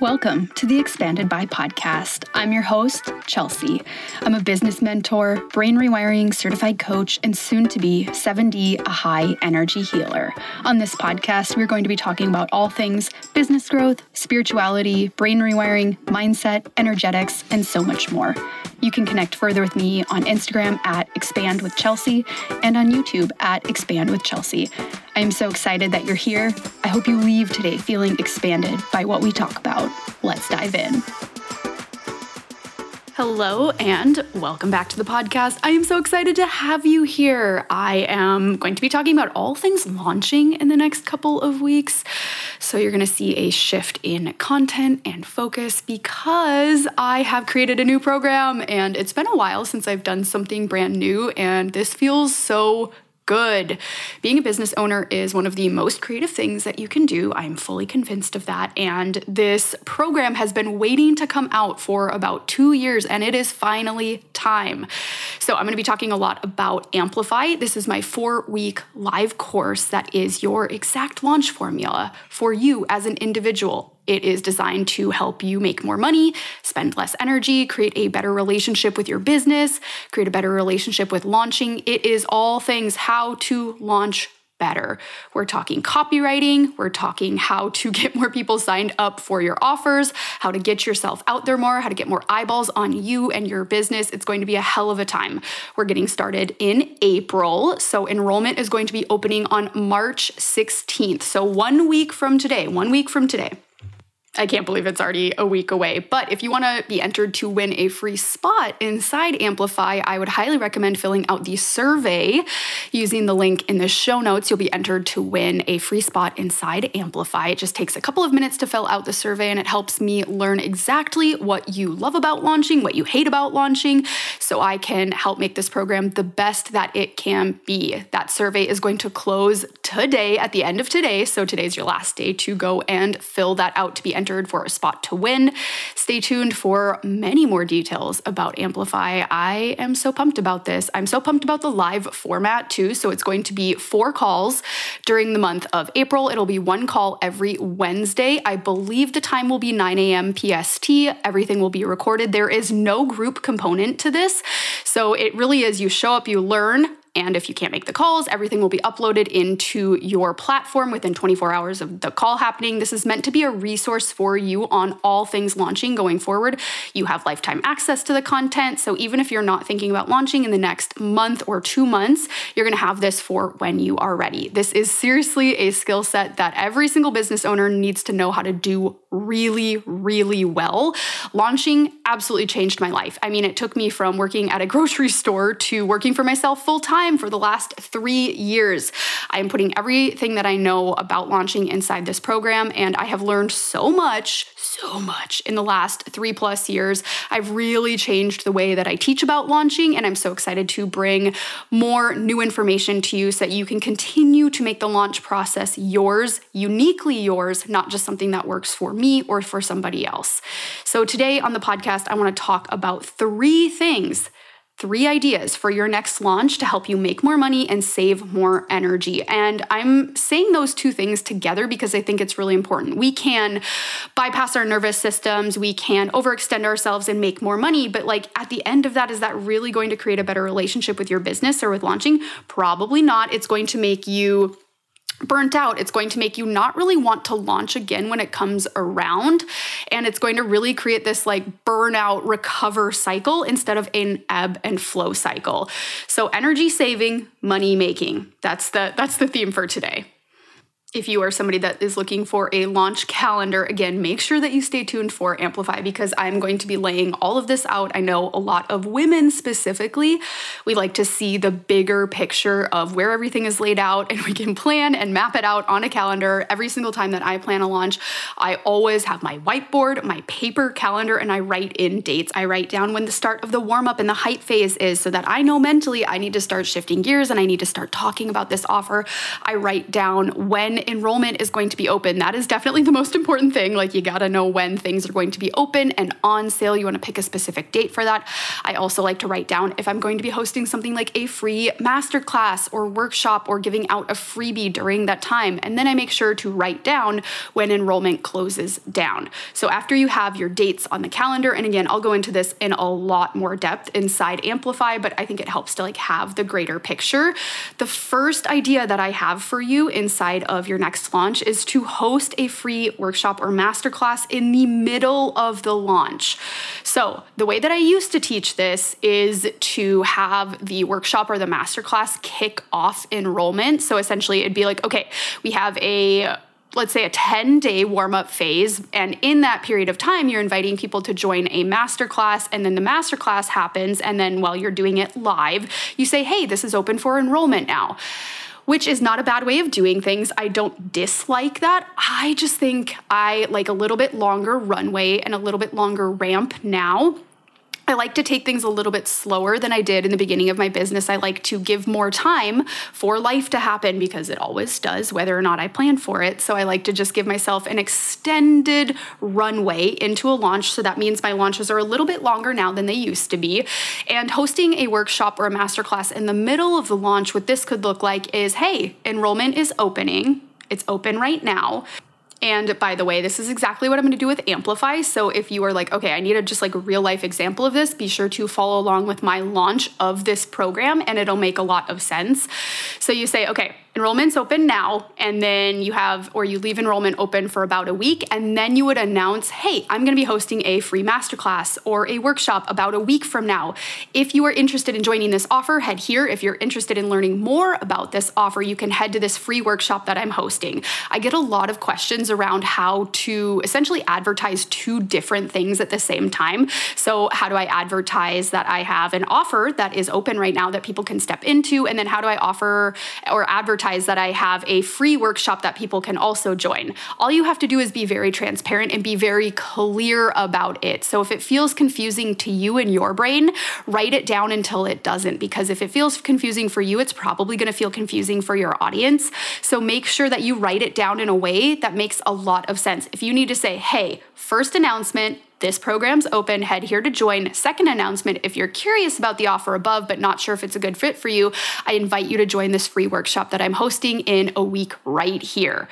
Welcome to the Expanded by podcast. I'm your host, Chelsea. I'm a business mentor, brain rewiring certified coach, and soon to be 7D, a high energy healer. On this podcast, we're going to be talking about all things business growth, spirituality, brain rewiring, mindset, energetics, and so much more. You can connect further with me on Instagram at Expand with Chelsea and on YouTube at Expand with Chelsea. I am so excited that you're here. I hope you leave today feeling expanded by what we talk about. Let's dive in. Hello, and welcome back to the podcast. I am so excited to have you here. I am going to be talking about all things launching in the next couple of weeks. So, you're going to see a shift in content and focus because I have created a new program, and it's been a while since I've done something brand new, and this feels so good. Being a business owner is one of the most creative things that you can do. I'm fully convinced of that. And this program has been waiting to come out for about two years, and it is finally time. So, I'm going to be talking a lot about Amplify. This is my four week live course that is your exact launch formula for you as an individual it is designed to help you make more money, spend less energy, create a better relationship with your business, create a better relationship with launching. It is all things how to launch better. We're talking copywriting, we're talking how to get more people signed up for your offers, how to get yourself out there more, how to get more eyeballs on you and your business. It's going to be a hell of a time. We're getting started in April, so enrollment is going to be opening on March 16th. So 1 week from today, 1 week from today. I can't believe it's already a week away. But if you want to be entered to win a free spot inside Amplify, I would highly recommend filling out the survey using the link in the show notes. You'll be entered to win a free spot inside Amplify. It just takes a couple of minutes to fill out the survey and it helps me learn exactly what you love about launching, what you hate about launching, so I can help make this program the best that it can be. That survey is going to close today at the end of today. So today's your last day to go and fill that out to be entered for a spot to win. Stay tuned for many more details about Amplify. I am so pumped about this. I'm so pumped about the live format too. So it's going to be four calls during the month of April. It'll be one call every Wednesday. I believe the time will be 9 a.m. PST. Everything will be recorded. There is no group component to this. So it really is you show up, you learn, and if you can't make the calls, everything will be uploaded into your platform within 24 hours of the call happening. This is meant to be a resource for you on all things launching going forward. You have lifetime access to the content. So even if you're not thinking about launching in the next month or two months, you're going to have this for when you are ready. This is seriously a skill set that every single business owner needs to know how to do really, really well. Launching absolutely changed my life. I mean, it took me from working at a grocery store to working for myself full time time for the last three years. I am putting everything that I know about launching inside this program, and I have learned so much, so much in the last three plus years. I've really changed the way that I teach about launching, and I'm so excited to bring more new information to you so that you can continue to make the launch process yours, uniquely yours, not just something that works for me or for somebody else. So, today on the podcast, I want to talk about three things three ideas for your next launch to help you make more money and save more energy. And I'm saying those two things together because I think it's really important. We can bypass our nervous systems, we can overextend ourselves and make more money, but like at the end of that, is that really going to create a better relationship with your business or with launching? Probably not. It's going to make you burnt out. It's going to make you not really want to launch again when it comes around. And it's going to really create this like burnout recover cycle instead of an ebb and flow cycle. So energy saving, money making. That's the that's the theme for today if you are somebody that is looking for a launch calendar, again, make sure that you stay tuned for Amplify because I'm going to be laying all of this out. I know a lot of women specifically, we like to see the bigger picture of where everything is laid out and we can plan and map it out on a calendar. Every single time that I plan a launch, I always have my whiteboard, my paper calendar, and I write in dates. I write down when the start of the warm up and the hype phase is so that I know mentally I need to start shifting gears and I need to start talking about this offer. I write down when enrollment is going to be open. That is definitely the most important thing. Like, you gotta know when things are going to be open and on sale. You wanna pick a specific date for that. I also like to write down if I'm going to be hosting something like a free masterclass or workshop or giving out a freebie during that time. And then I make sure to write down when enrollment closes down. So, after you have your dates on the calendar, and again, I'll go into this in a lot more depth inside Amplify, but I think it helps to like have the greater picture. The first idea that I have for you inside of your next launch is to host a free workshop or masterclass in the middle of the launch. So, the way that I used to teach this is to have the workshop or the masterclass kick off enrollment. So, essentially, it'd be like, okay, we have a let's say a 10 day warm up phase. And in that period of time, you're inviting people to join a masterclass. And then the masterclass happens. And then while you're doing it live, you say, hey, this is open for enrollment now. Which is not a bad way of doing things. I don't dislike that. I just think I like a little bit longer runway and a little bit longer ramp now I like to take things a little bit slower than I did in the beginning of my business. I like to give more time for life to happen because it always does, whether or not I plan for it. So I like to just give myself an extended runway into a launch. So that means my launches are a little bit longer now than they used to be. And hosting a workshop or a masterclass in the middle of the launch, what this could look like is hey, enrollment is opening. It's open right now. And by the way, this is exactly what I'm going to do with Amplify. So if you are like, okay, I need a just like real life example of this, be sure to follow along with my launch of this program and it'll make a lot of sense. So you say, okay, enrollment's open now and then you have or you leave enrollment open for about a week and then you would announce hey i'm going to be hosting a free masterclass or a workshop about a week from now. If you are interested in joining this offer head here. If you're interested in learning more about this offer you can head to this free workshop that i'm hosting. I get a lot of questions around how to essentially advertise two different things at the same time. So how do i advertise that i have an offer that is open right now that people can step into and then how do i offer or advertise advertise that I have a free workshop that people can also join. All you have to do is be very transparent and be very clear about it. So if it feels confusing to you in your brain, write it down until it doesn't, because if it feels confusing for you, it's probably gonna feel confusing for your audience. So make sure that you write it down in a way that makes a lot of sense. If you need to say, hey, first announcement, this program's open. Head here to join. Second announcement if you're curious about the offer above but not sure if it's a good fit for you, I invite you to join this free workshop that I'm hosting in a week right here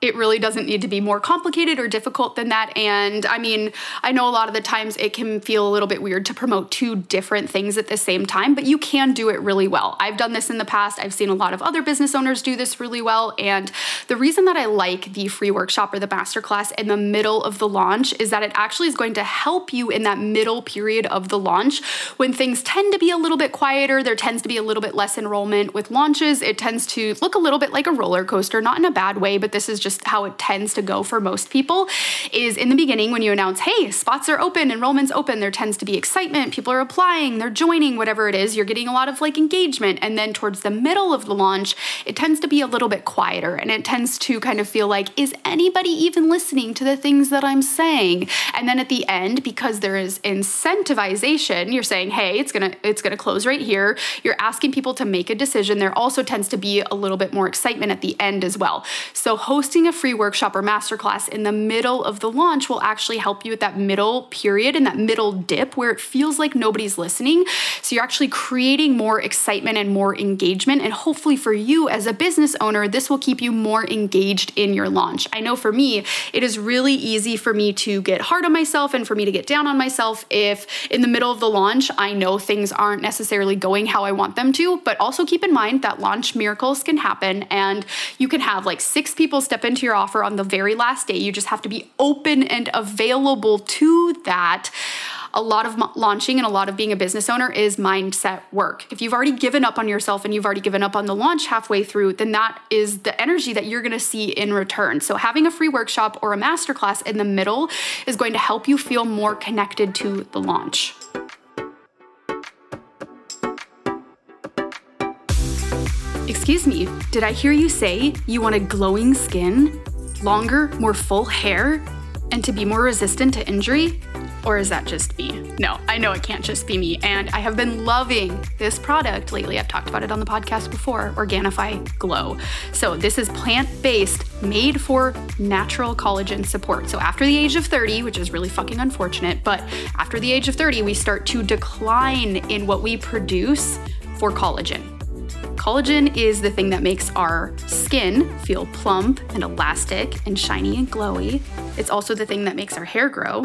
it really doesn't need to be more complicated or difficult than that. And I mean, I know a lot of the times it can feel a little bit weird to promote two different things at the same time, but you can do it really well. I've done this in the past. I've seen a lot of other business owners do this really well. And the reason that I like the free workshop or the masterclass in the middle of the launch is that it actually is going to help you in that middle period of the launch when things tend to be a little bit quieter. There tends to be a little bit less enrollment with launches. It tends to look a little bit like a roller coaster, not in a bad way, but this is just just how it tends to go for most people is in the beginning when you announce, hey, spots are open, enrollment's open, there tends to be excitement, people are applying, they're joining, whatever it is, you're getting a lot of like engagement. And then towards the middle of the launch, it tends to be a little bit quieter and it tends to kind of feel like, is anybody even listening to the things that I'm saying? And then at the end, because there is incentivization, you're saying, hey, it's gonna, it's gonna close right here. You're asking people to make a decision. There also tends to be a little bit more excitement at the end as well. So hosting hosting a free workshop or masterclass in the middle of the launch will actually help you at that middle period and that middle dip where it feels like nobody's listening. So you're actually creating more excitement and more engagement. And hopefully, for you as a business owner, this will keep you more engaged in your launch. I know for me, it is really easy for me to get hard on myself and for me to get down on myself if in the middle of the launch, I know things aren't necessarily going how I want them to. But also keep in mind that launch miracles can happen and you can have like six people step in into your offer on the very last day. You just have to be open and available to that a lot of launching and a lot of being a business owner is mindset work. If you've already given up on yourself and you've already given up on the launch halfway through, then that is the energy that you're going to see in return. So having a free workshop or a masterclass in the middle is going to help you feel more connected to the launch. Excuse me, did I hear you say you want a glowing skin, longer, more full hair, and to be more resistant to injury? Or is that just me? No, I know it can't just be me. And I have been loving this product lately. I've talked about it on the podcast before Organifi Glow. So, this is plant based, made for natural collagen support. So, after the age of 30, which is really fucking unfortunate, but after the age of 30, we start to decline in what we produce for collagen. Collagen is the thing that makes our skin feel plump and elastic and shiny and glowy. It's also the thing that makes our hair grow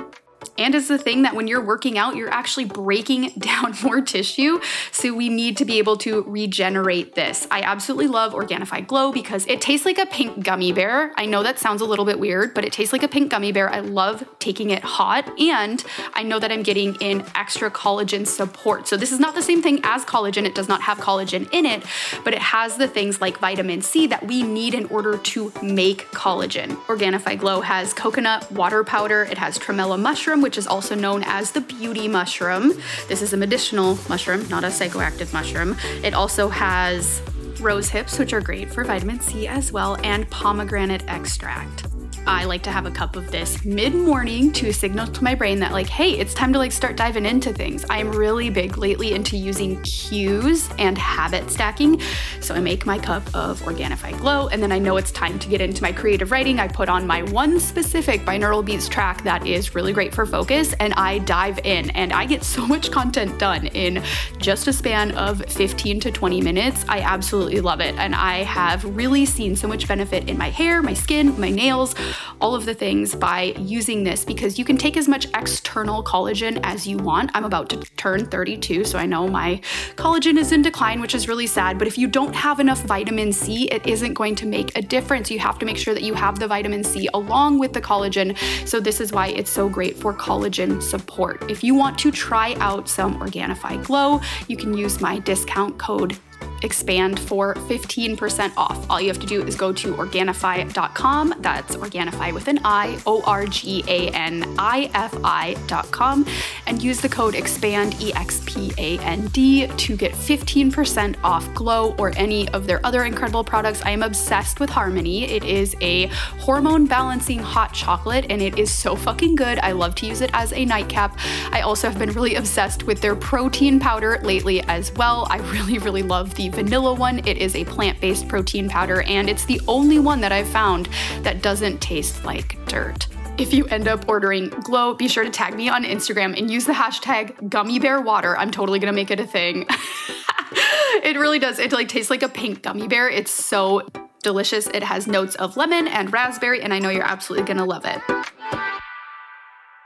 and is the thing that when you're working out, you're actually breaking down more tissue. So we need to be able to regenerate this. I absolutely love Organifi Glow because it tastes like a pink gummy bear. I know that sounds a little bit weird, but it tastes like a pink gummy bear. I love taking it hot, and I know that I'm getting in extra collagen support. So this is not the same thing as collagen. It does not have collagen in it, but it has the things like vitamin C that we need in order to make collagen. Organifi Glow has coconut water powder, it has tremella mushroom which is also known as the beauty mushroom. This is a medicinal mushroom, not a psychoactive mushroom. It also has rose hips, which are great for vitamin C as well, and pomegranate extract. I like to have a cup of this mid morning to signal to my brain that, like, hey, it's time to like start diving into things. I'm really big lately into using cues and habit stacking. So I make my cup of Organifi Glow, and then I know it's time to get into my creative writing. I put on my one specific binaural beats track that is really great for focus, and I dive in, and I get so much content done in just a span of 15 to 20 minutes. I absolutely love it, and I have really seen so much benefit in my hair, my skin, my nails all of the things by using this because you can take as much external collagen as you want. I'm about to turn 32, so I know my collagen is in decline, which is really sad. But if you don't have enough vitamin C, it isn't going to make a difference. You have to make sure that you have the vitamin C along with the collagen. So, this is why it's so great for collagen support. If you want to try out some Organifi Glow, you can use my discount code expand for 15% off. All you have to do is go to Organifi.com. That's Organifi with an I, O R G A N I F I.com, and use the code EXPAND, E X P A N D, to get 15% off Glow or any of their other incredible products. I am obsessed with Harmony. It is a hormone balancing hot chocolate, and it is so fucking good. I love to use it as a nightcap. I also have been really obsessed with their protein powder lately as well. I really, really love the vanilla one. It is a plant based protein powder, and it's the only one that I've found that doesn't taste like dirt. If you end up ordering Glow, be sure to tag me on Instagram and use the hashtag gummy bear water. I'm totally gonna make it a thing. it really does. It like tastes like a pink gummy bear. It's so delicious. It has notes of lemon and raspberry, and I know you're absolutely gonna love it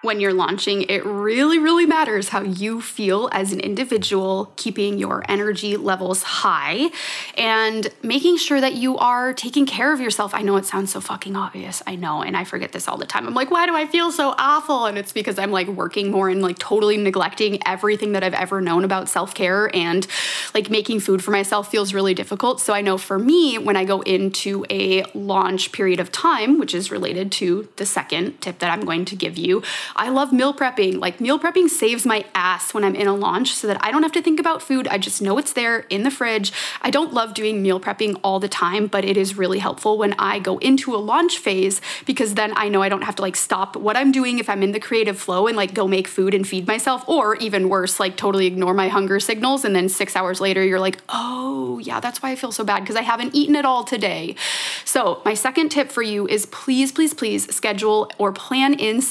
when you're launching, it really, really matters how you feel as an individual, keeping your energy levels high and making sure that you are taking care of yourself. I know it sounds so fucking obvious. I know. And I forget this all the time. I'm like, why do I feel so awful? And it's because I'm like working more and like totally neglecting everything that I've ever known about self care and like making food for myself feels really difficult. So I know for me, when I go into a launch period of time, which is related to the second tip that I'm going to give you, I love meal prepping. Like meal prepping saves my ass when I'm in a launch so that I don't have to think about food. I just know it's there in the fridge. I don't love doing meal prepping all the time, but it is really helpful when I go into a launch phase because then I know I don't have to like stop what I'm doing if I'm in the creative flow and like go make food and feed myself or even worse, like totally ignore my hunger signals and then 6 hours later you're like, "Oh, yeah, that's why I feel so bad because I haven't eaten at all today." So, my second tip for you is please please please schedule or plan in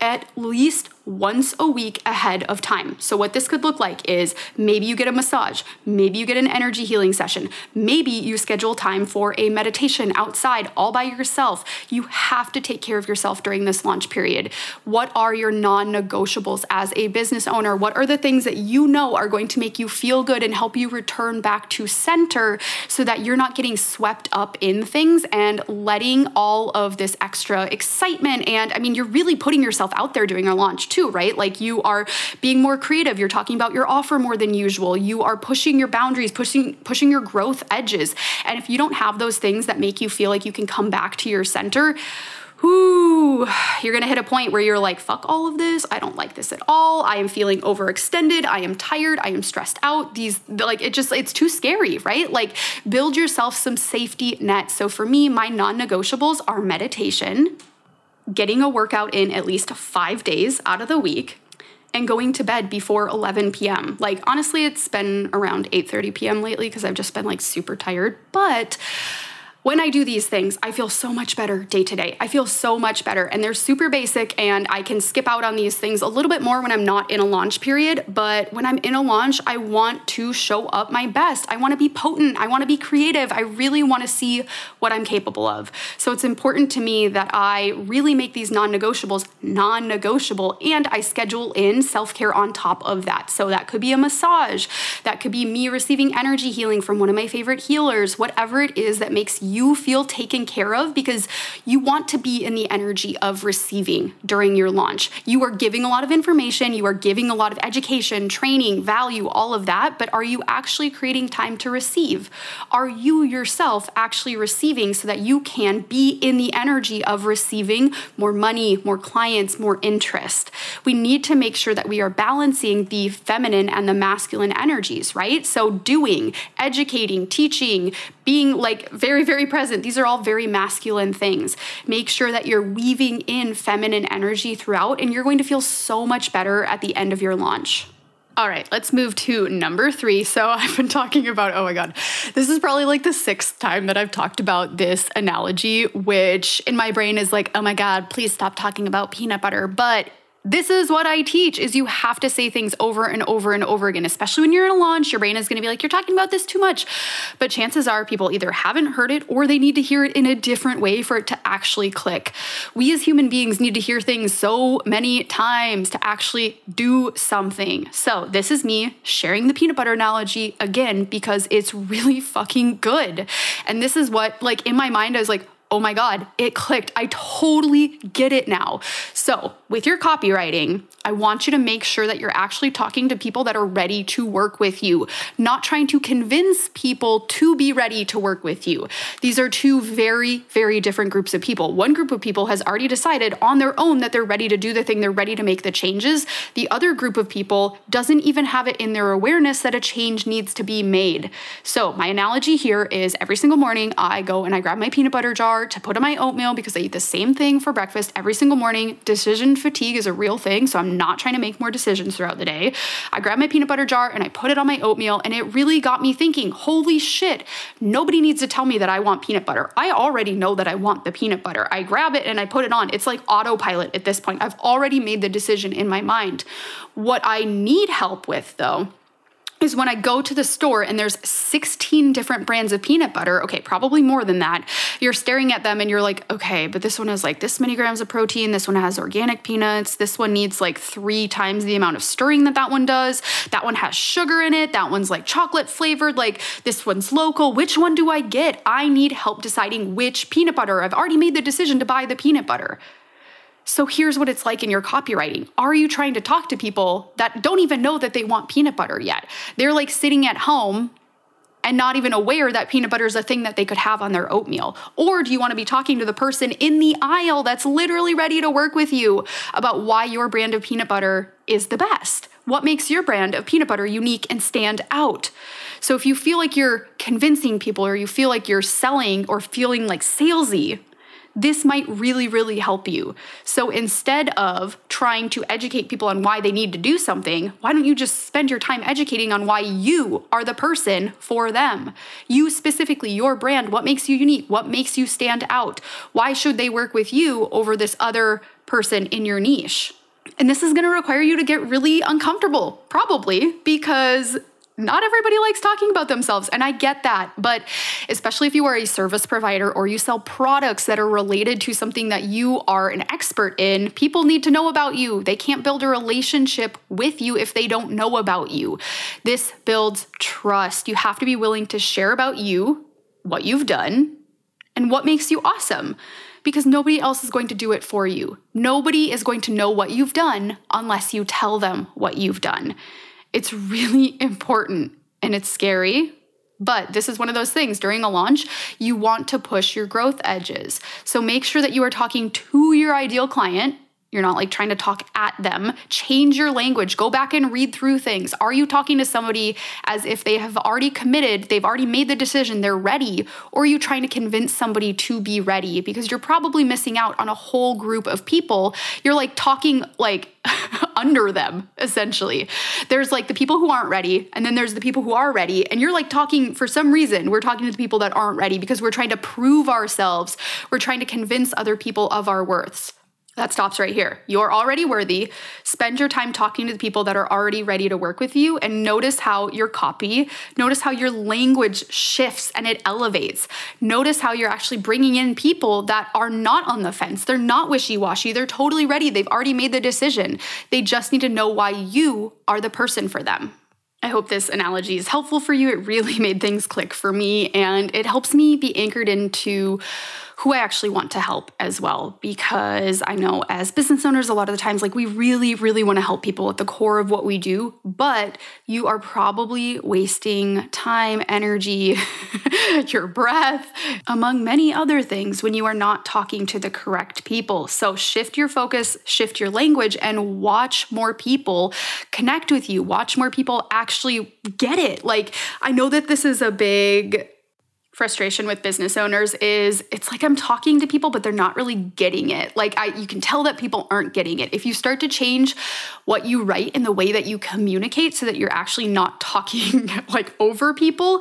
at least once a week ahead of time. So, what this could look like is maybe you get a massage, maybe you get an energy healing session, maybe you schedule time for a meditation outside all by yourself. You have to take care of yourself during this launch period. What are your non negotiables as a business owner? What are the things that you know are going to make you feel good and help you return back to center so that you're not getting swept up in things and letting all of this extra excitement? And I mean, you're really putting yourself out there during a launch too, right? Like you are being more creative, you're talking about your offer more than usual, you are pushing your boundaries, pushing pushing your growth edges. And if you don't have those things that make you feel like you can come back to your center, Ooh, you're gonna hit a point where you're like, fuck all of this. I don't like this at all. I am feeling overextended. I am tired. I am stressed out. These, like, it just, it's too scary, right? Like, build yourself some safety net. So for me, my non negotiables are meditation, getting a workout in at least five days out of the week and going to bed before 11 p.m. Like honestly, it's been around 8:30 p.m. lately because I've just been like super tired, but when I do these things, I feel so much better day to day. I feel so much better. And they're super basic, and I can skip out on these things a little bit more when I'm not in a launch period. But when I'm in a launch, I want to show up my best. I want to be potent. I want to be creative. I really want to see what I'm capable of. So it's important to me that I really make these non negotiables non negotiable and I schedule in self care on top of that. So that could be a massage, that could be me receiving energy healing from one of my favorite healers, whatever it is that makes you you feel taken care of because you want to be in the energy of receiving during your launch. You are giving a lot of information, you are giving a lot of education, training, value, all of that, but are you actually creating time to receive? Are you yourself actually receiving so that you can be in the energy of receiving more money, more clients, more interest? We need to make sure that we are balancing the feminine and the masculine energies, right? So, doing, educating, teaching, being like very, very present. These are all very masculine things. Make sure that you're weaving in feminine energy throughout, and you're going to feel so much better at the end of your launch. All right, let's move to number three. So, I've been talking about, oh my God, this is probably like the sixth time that I've talked about this analogy, which in my brain is like, oh my God, please stop talking about peanut butter. But this is what I teach is you have to say things over and over and over again, especially when you're in a launch, your brain is going to be like you're talking about this too much. But chances are people either haven't heard it or they need to hear it in a different way for it to actually click. We as human beings need to hear things so many times to actually do something. So, this is me sharing the peanut butter analogy again because it's really fucking good. And this is what like in my mind I was like, oh my God, it clicked. I totally get it now. So, with your copywriting, I want you to make sure that you're actually talking to people that are ready to work with you, not trying to convince people to be ready to work with you. These are two very, very different groups of people. One group of people has already decided on their own that they're ready to do the thing, they're ready to make the changes. The other group of people doesn't even have it in their awareness that a change needs to be made. So, my analogy here is every single morning I go and I grab my peanut butter jar to put in my oatmeal because I eat the same thing for breakfast every single morning. Decision fatigue is a real thing, so I'm not trying to make more decisions throughout the day. I grab my peanut butter jar and I put it on my oatmeal, and it really got me thinking holy shit, nobody needs to tell me that I want peanut butter. I already know that I want the peanut butter. I grab it and I put it on. It's like autopilot at this point. I've already made the decision in my mind. What I need help with, though, is when I go to the store and there's 16 different brands of peanut butter, okay, probably more than that. You're staring at them and you're like, okay, but this one has like this many grams of protein, this one has organic peanuts, this one needs like three times the amount of stirring that that one does, that one has sugar in it, that one's like chocolate flavored, like this one's local. Which one do I get? I need help deciding which peanut butter. I've already made the decision to buy the peanut butter. So here's what it's like in your copywriting. Are you trying to talk to people that don't even know that they want peanut butter yet? They're like sitting at home and not even aware that peanut butter is a thing that they could have on their oatmeal? Or do you want to be talking to the person in the aisle that's literally ready to work with you about why your brand of peanut butter is the best? What makes your brand of peanut butter unique and stand out? So if you feel like you're convincing people or you feel like you're selling or feeling like salesy, this might really, really help you. So instead of trying to educate people on why they need to do something, why don't you just spend your time educating on why you are the person for them? You specifically, your brand, what makes you unique? What makes you stand out? Why should they work with you over this other person in your niche? And this is gonna require you to get really uncomfortable, probably, because not everybody likes talking about themselves, and I get that. But especially if you are a service provider or you sell products that are related to something that you are an expert in, people need to know about you. They can't build a relationship with you if they don't know about you. This builds trust. You have to be willing to share about you, what you've done, and what makes you awesome because nobody else is going to do it for you. Nobody is going to know what you've done unless you tell them what you've done. It's really important and it's scary. But this is one of those things during a launch, you want to push your growth edges. So make sure that you are talking to your ideal client You're not like trying to talk at them. Change your language. Go back and read through things. Are you talking to somebody as if they have already committed, they've already made the decision, they're ready? Or are you trying to convince somebody to be ready? Because you're probably missing out on a whole group of people. You're like talking like under them, essentially. There's like the people who aren't ready, and then there's the people who are ready. And you're like talking, for some reason, we're talking to the people that aren't ready because we're trying to prove ourselves. We're trying to convince other people of our worths. That stops right here. You're already worthy. Spend your time talking to the people that are already ready to work with you and notice how your copy, notice how your language shifts and it elevates. Notice how you're actually bringing in people that are not on the fence. They're not wishy washy. They're totally ready. They've already made the decision. They just need to know why you are the person for them. I hope this analogy is helpful for you. It really made things click for me, and it helps me be anchored into who I actually want to help as well. Because I know as business owners, a lot of the times, like we really, really want to help people at the core of what we do, but you are probably wasting time, energy, your breath, among many other things when you are not talking to the correct people. So shift your focus, shift your language, and watch more people connect with you. Watch more people actually get it. Like, I know that this is a big frustration with business owners is it's like I'm talking to people but they're not really getting it. Like I you can tell that people aren't getting it. If you start to change what you write and the way that you communicate so that you're actually not talking like over people,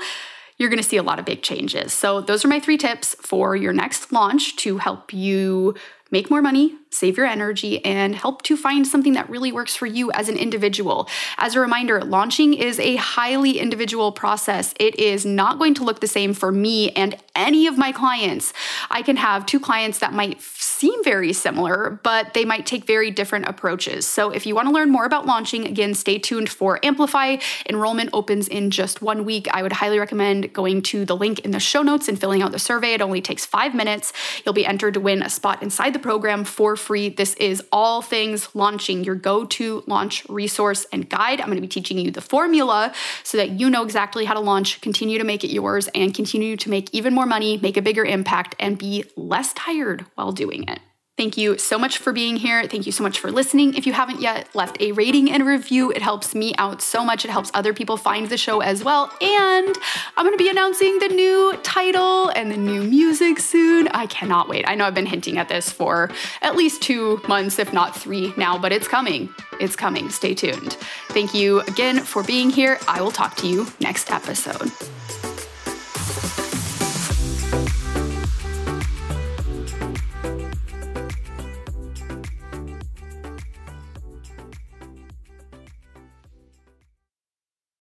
you're going to see a lot of big changes. So those are my 3 tips for your next launch to help you make more money, save your energy, and help to find something that really works for you as an individual. As a reminder, launching is a highly individual process. It is not going to look the same for me and any of my clients. I can have two clients that might seem very similar, but they might take very different approaches. So if you want to learn more about launching, again, stay tuned for Amplify. Enrollment opens in just one week. I would highly recommend going to the link in the show notes and filling out the survey. It only takes five minutes. You'll be entered to win a spot inside the program for free. This is all things launching, your go to launch resource and guide. I'm going to be teaching you the formula so that you know exactly how to launch, continue to make it yours, and continue to make even more money, make a bigger impact, and be less tired while doing it. Thank you so much for being here. Thank you so much for listening. If you haven't yet left a rating and review, it helps me out so much. It helps other people find the show as well. And I'm going to be announcing the new title and the new music soon. I cannot wait. I know I've been hinting at this for at least two months, if not three now, but it's coming. It's coming. Stay tuned. Thank you again for being here. I will talk to you next episode.